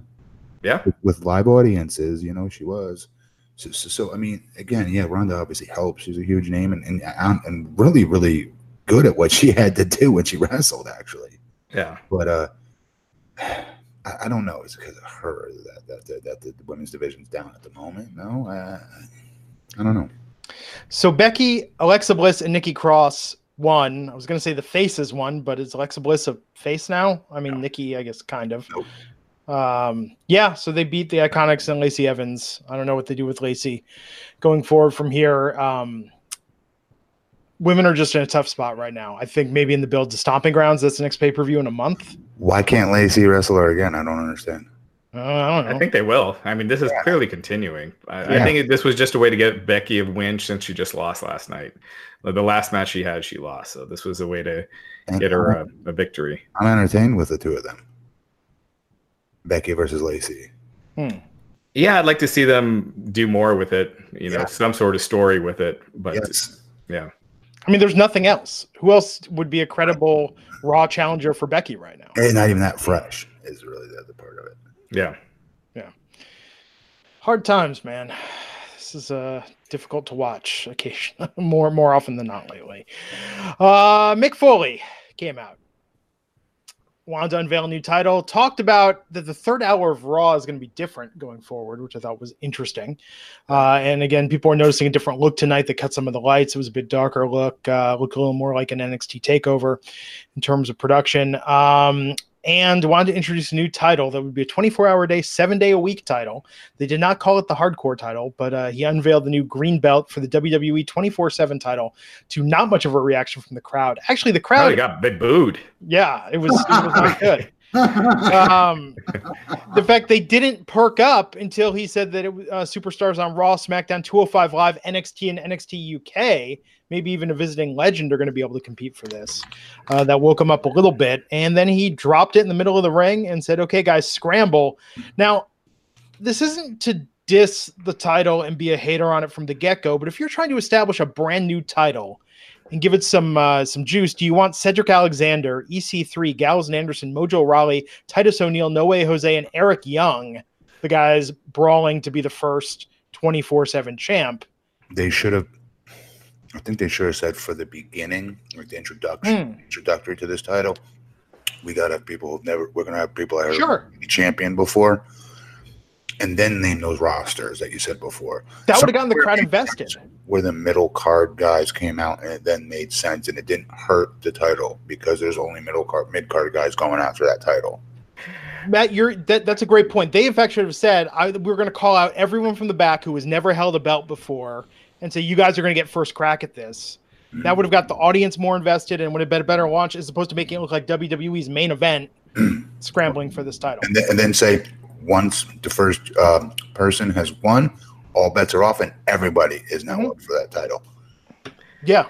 Yeah, with, with, live audiences, you know, she was. So, so, so, I mean, again, yeah, Ronda obviously helps. She's a huge name and and and really, really good at what she had to do when she wrestled. Actually, yeah. But uh, I, I don't know. Is it because of her that that, that, that the women's division's down at the moment? No, I, I don't know. So Becky, Alexa Bliss, and Nikki Cross won. I was going to say the faces won, but is Alexa Bliss a face now? I mean, no. Nikki, I guess, kind of. Nope. Um, yeah, so they beat the Iconics and Lacey Evans. I don't know what they do with Lacey going forward from here. Um, women are just in a tough spot right now. I think maybe in the build to Stomping Grounds, that's the next pay per view in a month. Why can't Lacey wrestle her again? I don't understand. Uh, I don't know. I think they will. I mean, this is yeah. clearly continuing. I, yeah. I, think this was just a way to get Becky a win since she just lost last night. The last match she had, she lost. So this was a way to and get her a, a, victory. I'm entertained with the two of them. Becky versus Lacey. Hmm. Yeah, I'd like to see them do more with it. You know, yeah. some sort of story with it. But yes. yeah. I mean, there's nothing else. Who else would be a credible Raw challenger for Becky right now? And not even that fresh is really the other part of it. Yeah. Yeah. Hard times, man. This is uh difficult to watch occasionally more more often than not lately. Uh Mick Foley came out. Wanted to unveil a new title. Talked about that the third hour of Raw is going to be different going forward, which I thought was interesting. Uh, and again, people are noticing a different look tonight. They cut some of the lights. It was a bit darker look, uh, looked a little more like an NXT takeover in terms of production. Um, and wanted to introduce a new title that would be a 24 hour day, seven day a week title. They did not call it the hardcore title, but uh, he unveiled the new green belt for the WWE 24 7 title to not much of a reaction from the crowd. Actually, the crowd got big booed. Yeah, it was, it was not good. um, the fact they didn't perk up until he said that it was uh, superstars on Raw, SmackDown, 205 Live, NXT, and NXT UK, maybe even a visiting legend, are going to be able to compete for this. Uh, that woke him up a little bit. And then he dropped it in the middle of the ring and said, okay, guys, scramble. Now, this isn't to diss the title and be a hater on it from the get go, but if you're trying to establish a brand new title, and give it some uh, some juice. Do you want Cedric Alexander, EC3, Gallows and Anderson, Mojo Rawley, Titus O'Neil, No Way Jose, and Eric Young, the guys brawling to be the first 24 7 champ? They should have. I think they should have said for the beginning, like the introduction, Hmm. introductory to this title. We gotta have people who've never. We're gonna have people that Sure. champion before, and then name those rosters that you said before. That would have gotten the crowd invested. Where the middle card guys came out, and it then made sense, and it didn't hurt the title because there's only middle card, mid card guys going after that title. Matt, you're that, that's a great point. They in fact should have said I, we're going to call out everyone from the back who has never held a belt before and say you guys are going to get first crack at this. That would have got the audience more invested and would have been a better launch as opposed to making it look like WWE's main event scrambling for this title. and then, and then say once the first um, person has won, all bets are off, and everybody is now Mhm. up for that title. Yeah,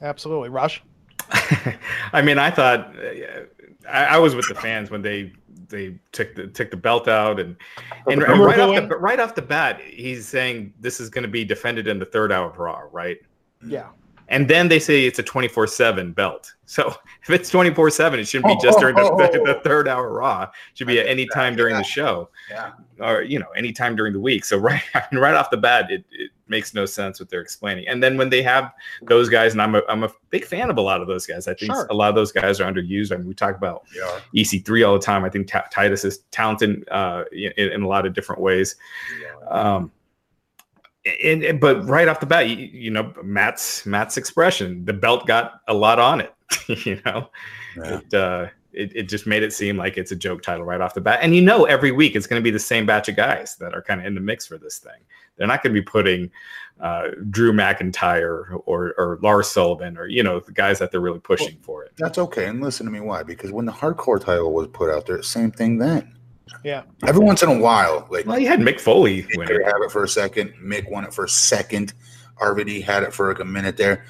absolutely. Rush. I mean, I thought uh, I, I was with the fans when they they took the took the belt out and and, and right off the right off the bat, he's saying this is going to be defended in the third hour of Raw, right? Yeah. And then they say it's a twenty four seven belt. So if it's twenty four seven, it shouldn't be just during the, the, the third hour Raw. It should be at any time during the show, Yeah. or you know, any time during the week. So right, I mean, right off the bat, it, it makes no sense what they're explaining. And then when they have those guys, and I'm a, I'm a big fan of a lot of those guys. I think Sure. a lot of those guys are underused. I mean, we talk about Yeah. EC3 all the time. I think Ta- Titus is talented uh, in, in a lot of different ways. Um, and, and- but right off the bat, you, you know, Matt's Matt's expression, the belt got a lot on it. you know, Yeah. it, uh, it it just made it seem like it's a joke title right off the bat. And you know, every week it's going to be the same batch of guys that are kind of in the mix for this thing. They're not going to be putting uh, Drew McIntyre or or Lars Sullivan or you know the guys that they're really pushing for it. That's okay. And listen to me why? Because when the hardcore title was put out there, same thing then. Yeah. Every once in a while, like Well, you had Mick Foley Mick win it. have it for a second. Mick won it for a second. RVD had it for like a minute there.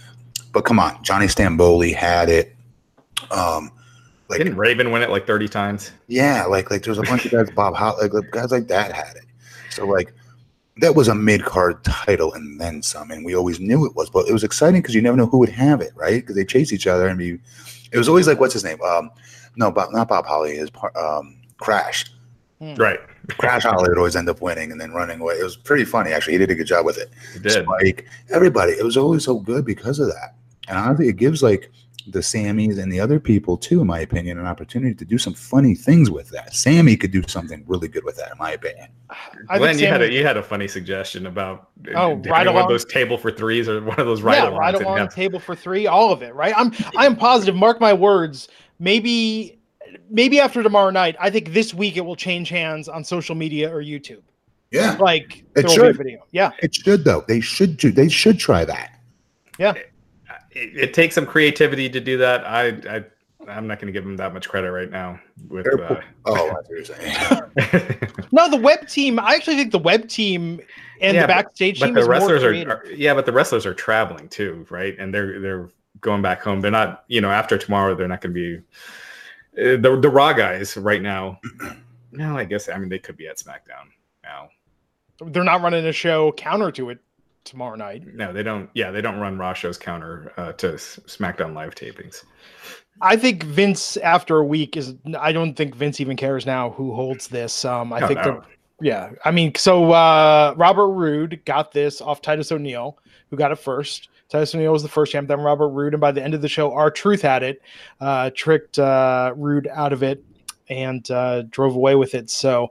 But come on, Johnny Stamboli had it. Um, like Didn't Raven win it like 30 times? yeah, like like there's a bunch of guys. Bob Hot, like, like guys like that had it. So like that was a mid card title and then some, and we always knew it was. But it was exciting because you never know who would have it, right? Because they chase each other, and you. It was always like what's his name? Um, no, Bob, not Bob Holly. His par- um, Crash. Hmm. Right. Crash Holly would always end up winning and then running away. It was pretty funny actually. He did a good job with it. It did. Spike, everybody. It was always so good because of that. And honestly, it gives like the Samis and the other people too, in my opinion, an opportunity to do some funny things with that. Sami could do something really good with that, in my opinion. I Glenn, think you had a you had a funny suggestion about uh, Oh, right ride one of along? those table for threes or one of those yeah, ride right along table for three, all of it, right? I'm I'm positive. Mark my words. Maybe maybe after tomorrow night, I think this week it will change hands on social media or YouTube. Yeah, Like It there will be a should. video. Yeah, it should though. They should do. They should try that. it, it takes some creativity to do that. I, I I'm not going to give them that much credit right now. With uh, Oh, I what you're saying. no, the web team. I actually think the web team and Yeah, the backstage but team the is more wrestlers are, are yeah, but the wrestlers are traveling too, right? And they're they're going back home. They're not, you know, after tomorrow, they're not going to be the the raw guys right now. No, I guess I mean they could be at SmackDown now. They're not running a show counter to it tomorrow night. No, they don't. Yeah, they don't run Raw shows counter uh, to SmackDown live tapings. I think Vince, after a week, is. I don't think Vince even cares now who holds this. Um, I No, think no. they're Yeah, I mean, so uh, Robert Roode got this off Titus O'Neil, who got it first. Titus O'Neil was the first champ, then Robert Roode, and by the end of the show, R-Truth had it, uh, tricked uh, Roode out of it, and uh, drove away with it. So,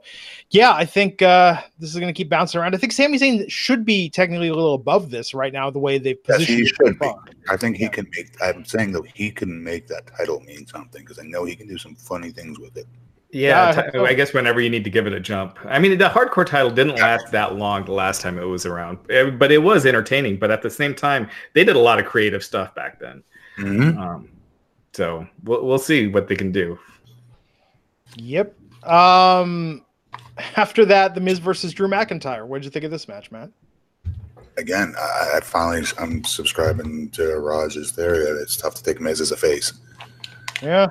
yeah, I think uh, this is going to keep bouncing around. I think Sami Zayn should be technically a little above this right now, the way they've Yes, he should be. I think he can make. I'm saying that he can make that title mean something because I know he can do some funny things with it. Yeah, Yeah, I ti- hope so. I guess whenever you need to give it a jump. I mean, the hardcore title didn't last that long the last time it was around, eh, but it was entertaining. But at the same time, they did a lot of creative stuff back then. Mhm. Um, so we'll we'll see what they can do. Yep. Um, after that, the Miz versus Drew McIntyre. What did you think of this match, Matt? Again, I, I finally I'm subscribing to Raj's theory that it's tough to take Miz as a face. Yeah.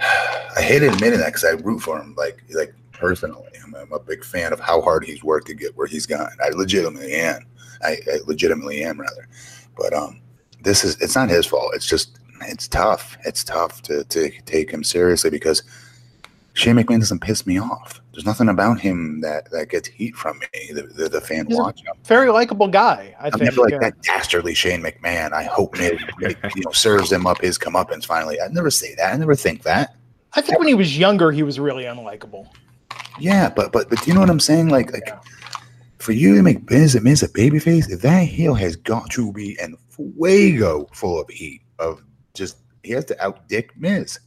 I hate admitting that because I root for him, like like personally. I'm, I'm, a big fan of how hard he's worked to get where he's gone. I legitimately am. I, I legitimately am rather. But um, this is it's not his fault. It's just it's tough. It's tough to to take him seriously because Shane McMahon doesn't piss me off. There's nothing about him that that gets heat from me. The the, the fan He's a watching him. Very likable guy. I I'm think. never like uh, that dastardly Shane McMahon. I hope Miz you know serves him up his comeuppance finally. I never say that. I never think that. I think when he was younger, he was really unlikable. Yeah, but but but do you know what I'm saying? Like like Yeah. for you to make Miz a Miz a babyface, that heel has got to be and fuego full of heat of just he has to out dick Miz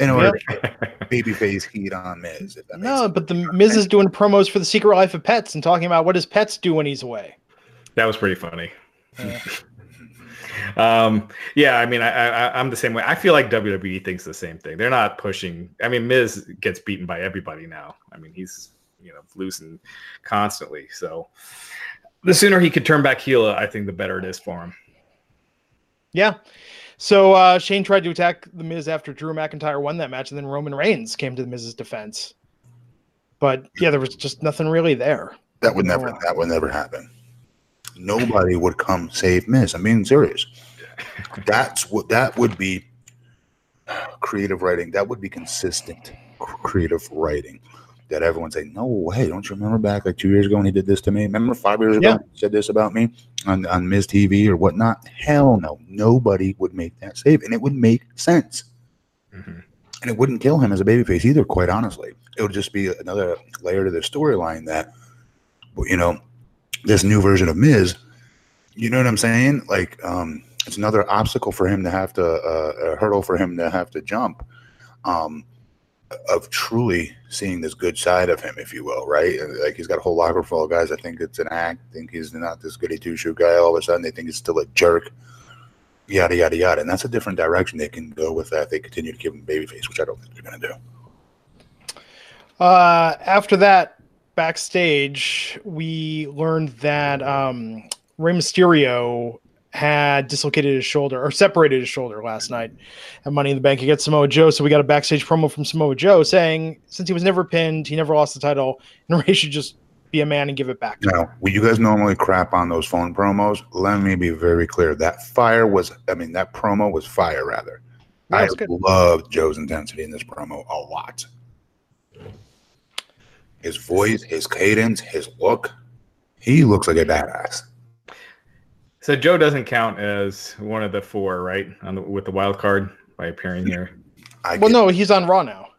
in order to get babyface heat on Miz. If that No, sense. but the Miz is doing promos for the Secret Life of Pets and talking about what his pets do when he's away. That was pretty funny. Yeah. um, yeah, I mean, I, I, I'm the same way. I feel like WWE thinks the same thing. They're not pushing. I mean, Miz gets beaten by everybody now. I mean, he's you know losing constantly. So the sooner he could turn back heel, I think the better it is for him. Yeah. So uh, Shane tried to attack the Miz after Drew McIntyre won that match, and then Roman Reigns came to the Miz's defense. But yeah, there was just nothing really there. that would never that would never happen. Nobody would come save Miz. I'm being serious. That's what that would be creative writing. That would be consistent creative writing. That everyone say, no way. Don't you remember back like two years ago when he did this to me? Remember five years ago Yeah. he said this about me on, on Miz TV or whatnot? Hell no. Nobody would make that save. And it would make sense. Mhm. And it wouldn't kill him as a babyface either, quite honestly. It would just be another layer to the storyline that, you know, this new version of Miz, you know what I'm saying? Like, um, it's another obstacle for him to have to, uh, a hurdle for him to have to jump, um, of truly seeing this good side of him, if you will, right? Like, he's got a whole locker full of guys. I think it's an act. I think he's not this goody two shoe guy. All of a sudden, they think he's still a jerk. Yada yada yada, and that's a different direction they can go with that. They continue to give him babyface, which I don't think they're going to do. Uh, after that, backstage, we learned that um, Rey Mysterio had dislocated his shoulder or separated his shoulder last night at Money in the Bank against Samoa Joe. So we got a backstage promo from Samoa Joe saying since he was never pinned, he never lost the title, and Rey should just be a man and give it back. to. Now, when you guys normally crap on those phone promos, let me be very clear. That fire was, I mean, that promo was fire, rather. Yeah, I loved Joe's intensity in this promo a lot. His voice, his cadence, his look. He looks like a badass. So Joe doesn't count as one of the four, right? On the, with the wild card by appearing here. I Well, no, he's on Raw now.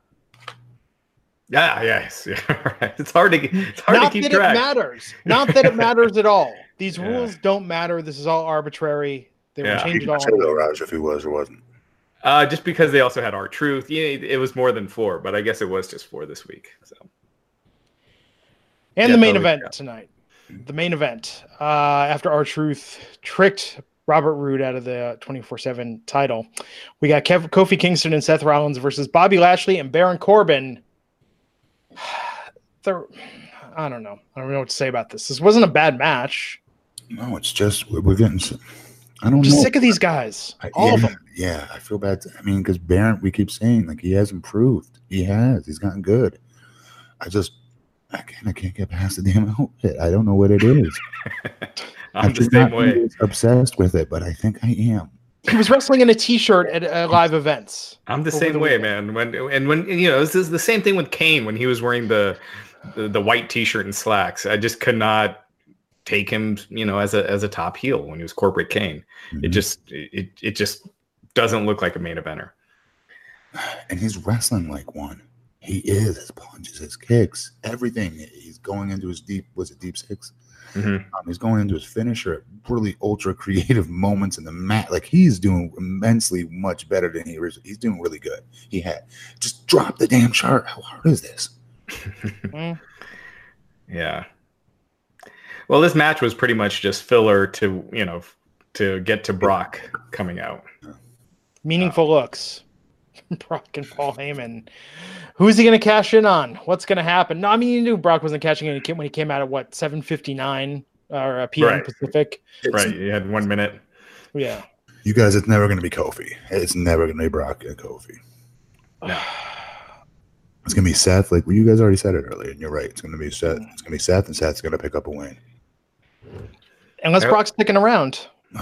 Yeah, yes, yeah. right. It's hard to it's hard Not to keep that track. it matters. Not that it matters at all. These Yeah. rules don't matter. This is all arbitrary. They Yeah. will You change it all. say though, Raj, if he was or wasn't. Uh, just because they also had R-Truth. Yeah, it was more than four, but I guess it was just four this week. So And Yeah, the main event yeah. tonight. The main event. Uh, after R-Truth tricked Robert Roode out of the 24 7 title, we got Kev- Kofi Kingston and Seth Rollins versus Bobby Lashley and Baron Corbin. They're, I don't know. I don't know what to say about this. This wasn't a bad match. No, it's just we're, we're getting. I don't just know. sick of these guys. I- All yeah, of them. Yeah, I feel bad. I mean, because Baron, we keep saying like he has improved. He has. He's gotten good. I just, I can't, I can't get past the damn outfit. I don't know what it is. I'm I the same not way. obsessed with it, but I think I am. He was wrestling in a t shirt at uh, live events. I'm the same the way, weekend. man. When and when you know, this is the same thing with Kane when he was wearing the the, the white T-shirt and slacks. I just could not take him, you know, as a as a top heel when he was corporate Kane. It Mhm. just it it just doesn't look like a main eventer. and he's wrestling like one. He is his punches, his kicks, everything. He's going into his deep. Was it deep 6 Mhm. Um, he's going into his finisher at really ultra creative moments in the mat. Like he's doing immensely much better than he was. He's doing really good. He had just drop the damn chart. How hard is this? Mm. Yeah. Well, this match was pretty much just filler to you know to get to Brock coming out. Meaningful looks. Brock and Paul Heyman. Who's he going to cash in on? What's going to happen? No, I mean you knew Brock wasn't cashing in when he came out at what seven fifty nine or uh, PM Right. Pacific. Right. You had one minute. Yeah. You guys, it's never going to be Kofi. It's never going to be Brock and Kofi. No. It's going to be Seth. Like well, you guys already said it earlier, and you're right. It's going to be Seth. It's going to be Seth, and Seth's going to pick up a win. Unless Yep. Brock's sticking around.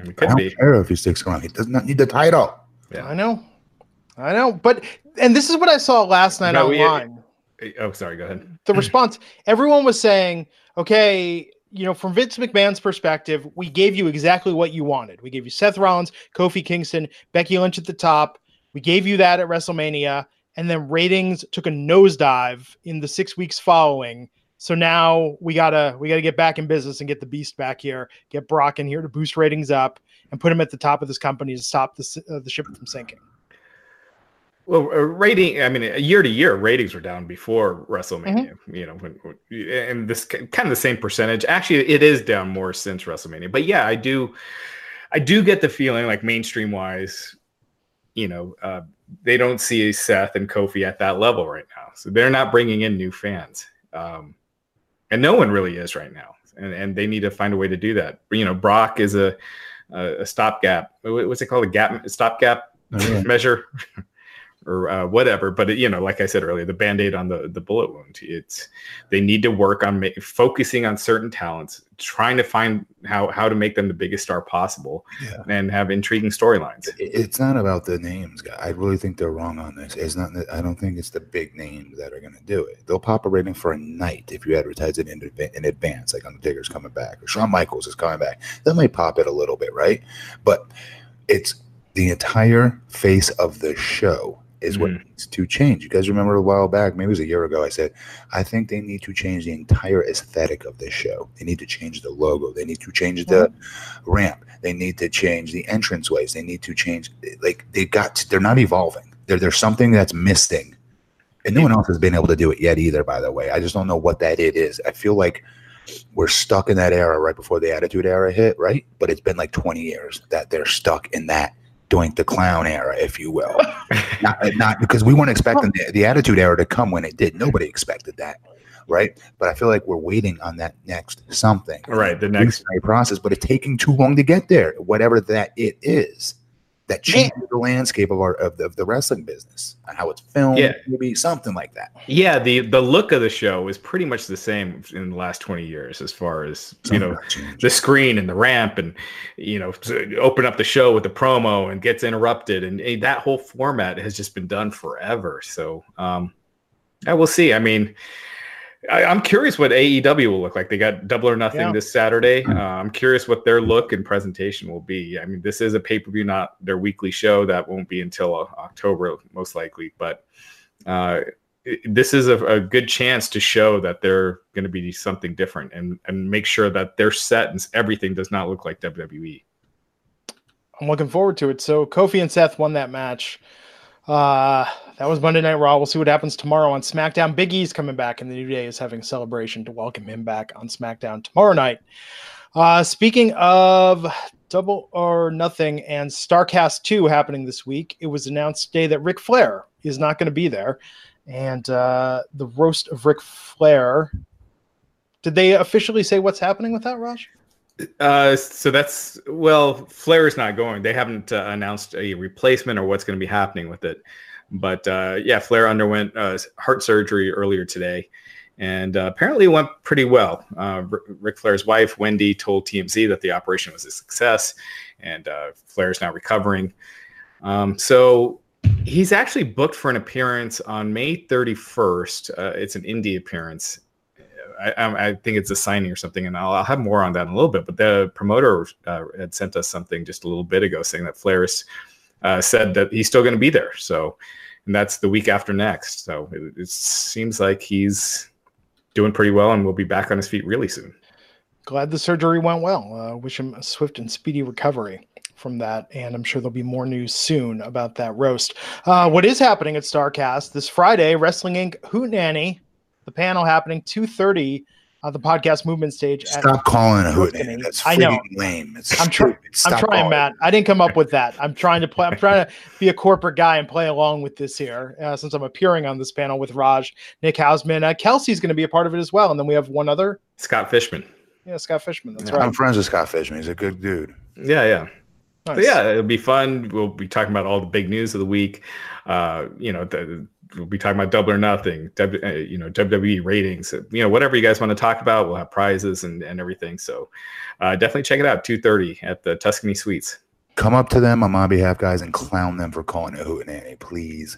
It I don't be. care if he sticks around. He does not need the title. Yeah. I know. I know. But and this is what I saw last night No, we- online. Oh, sorry. Go ahead. the response everyone was saying okay you know from vince mcmahon's perspective we gave you exactly what you wanted we gave you seth rollins kofi kingston becky lynch at the top we gave you that at wrestlemania and then ratings took a nosedive in the six weeks following so now we gotta we gotta get back in business and get the beast back here get brock in here to boost ratings up and put him at the top of this company to stop the, uh, the ship from sinking Well, uh, rating. I mean, year to year, ratings were down before WrestleMania. You know, when, when- and this kind of the same percentage. Actually, it is down more since WrestleMania. But yeah, I do, I do get the feeling like mainstream wise, you know, uh, they don't see Seth and Kofi at that level right now. So they're not bringing in new fans, um, and no one really is right now. And and they need to find a way to do that. You know, Brock is a a, a stopgap. What's it called? A gap stopgap measure or uh, whatever but you know like i said earlier the band-aid on the the bullet wound it's they need to work on ma- focusing on certain talents trying to find how how to make them the biggest star possible Yeah. and have intriguing storylines It's not about the names, guy. I really think they're wrong on this. It's not. I don't think it's the big names that are going to do it. They'll pop a rating for a night if you advertise it in, in advance, like Undertaker's coming back or Shawn Michaels is coming back. That might pop it a little bit, right? But it's the entire face of the show is what Mhm. needs to change. You guys remember a while back, maybe it was a year ago, I said, I think they need to change the entire aesthetic of this show. They need to change the logo. They need to change the ramp. They need to change the entranceways. They need to change like they got to, they're not evolving. There, there's something that's missing. And no one else has been able to do it yet either, by the way. I just don't know what that it is. I feel like we're stuck in that era right before the attitude era hit, right? But it's been like 20 years that they're stuck in that doink the clown era, if you will. not, eh, not because we weren't expecting the, the attitude era to come when it did. Nobody expected that, right? But I feel like we're waiting on that next something right the next process, but it's taking too long to get there. Whatever that it is, that changes the landscape of our of the, of the wrestling business and how it's filmed. Yeah. maybe something like that. yeah the the look of the show is pretty much the same in the last 20 years as far as you know Something gotta change. the screen and the ramp and you know open up the show with the promo and gets interrupted and eh, that whole format has just been done forever so um i will see i mean I, i'm curious what aew will look like they got double or nothing Yeah. this saturday Hmm. uh, i'm curious what their look and presentation will be i mean this is a pay-per-view not their weekly show that won't be until uh, october most likely but uh it- this is a, a good chance to show that they're going to be something different and and make sure that their set and everything does not look like. WWE. I'm looking forward to it. So Kofi and Seth won that match. Uh, that was Monday Night Raw. We'll see what happens tomorrow on SmackDown. Big E's coming back, and the New Day is having a celebration to welcome him back on SmackDown tomorrow night. Uh, speaking of Double or Nothing and Starcast 2 happening this week, it was announced today that Ric Flair is not going to be there. And uh, the roast of Ric Flair. Did they officially say what's happening with that, Raj? Uh, so that's well, Flair is not going. They haven't uh, announced a replacement or what's going to be happening with it. But uh, yeah, Flair underwent uh, heart surgery earlier today, and uh, apparently it went pretty well. Uh, R- Ric Flair's wife Wendy told TMZ that the operation was a success, and Flair is now recovering. Um, so he's actually booked for an appearance on May 31st. Uh, it's an indie appearance. I, I think it's a signing or something, and I'll, I'll have more on that in a little bit. But the promoter uh, had sent us something just a little bit ago saying that Flair's uh, said that he's still going to be there. So, and that's the week after next. So it, it seems like he's doing pretty well, and will be back on his feet really soon. glad the surgery went well. Uh, wish him a swift and speedy recovery from that. And I'm sure there'll be more news soon about that roast. Uh, what is happening at StarCast this Friday? Wrestling Inc. Hoot Nanny, the panel happening 2:30 on the podcast movement stage. at- Stop calling it a Tuscany. hootenanny. That's I know. lame. It's I'm, try- stupid. I'm trying, calling Matt. I didn't come up with that. I'm trying to play. I'm trying to be a corporate guy and play along with this here, uh, since I'm appearing on this panel with Raj, Nick Hausman, uh, Kelsey's going to be a part of it as well, and then we have one other, Scott Fishman. yeah, Scott Fishman. That's it. right. I'm friends with Scott Fishman. He's a good dude. Yeah, yeah. Nice. So yeah, it'll be fun. We'll be talking about all the big news of the week. Uh, you know, the, we'll be talking about double or nothing. W, uh, you know, WWE ratings. uh, You know, whatever you guys want to talk about, we'll have prizes and, and everything. So uh, definitely check it out. Two thirty at the Tuscany Suites. Come up to them on my behalf, guys, and clown them for calling it a hootenanny, please.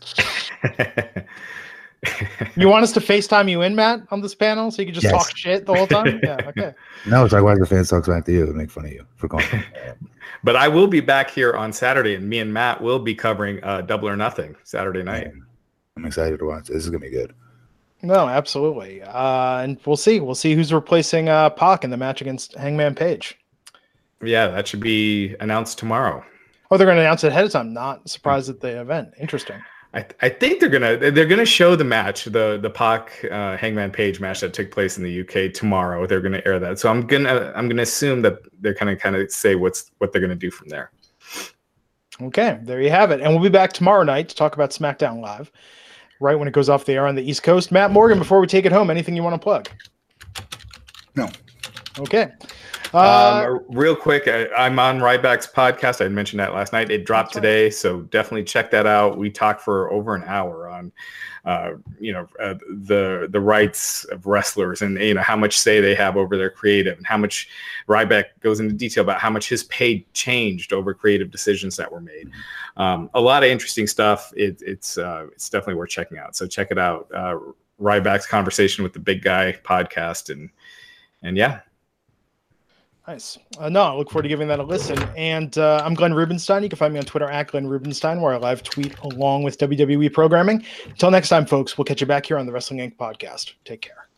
You want us to FaceTime you in, Matt, on this panel, so you can just Yes. talk shit the whole time? Yeah. Okay. No, it's like why the fans talks back to you and make fun of you for calling. it. but I will be back here on Saturday, and me and Matt will be covering uh, Double or Nothing Saturday night. I'm excited to watch. This is gonna be good. No, absolutely. Uh, and we'll see. We'll see who's replacing uh, Pac in the match against Hangman Page. Yeah, that should be announced tomorrow. Oh, they're going to announce it ahead of time. Not surprised at the event. Interesting. I, I think they're gonna they're gonna show the match the the Pac uh, Hangman Page match that took place in the UK tomorrow. They're gonna air that, so I'm gonna I'm gonna assume that they're gonna kind of say what's what they're gonna do from there. Okay, there you have it. And we'll be back tomorrow night to talk about SmackDown Live, right when it goes off the air on the East Coast. Matt Morgan, before we take it home, anything you want to plug? No. Okay. Uh, um, real quick, I, I'm on Ryback's podcast. I mentioned that last night. It dropped right. today, so definitely check that out. We talked for over an hour on, uh, you know, uh, the the rights of wrestlers and you know how much say they have over their creative and how much Ryback goes into detail about how much his pay changed over creative decisions that were made. Um, a lot of interesting stuff. It, it's uh, it's definitely worth checking out. So check it out. Uh, Ryback's conversation with the big guy podcast and and yeah, Nice. Uh, no, I look forward to giving that a listen. And uh, I'm Glenn Rubenstein. You can find me on Twitter at Glenn Rubenstein, where I live tweet along with WWE programming. Until next time, folks, we'll catch you back here on the Wrestling Inc. podcast. Take care.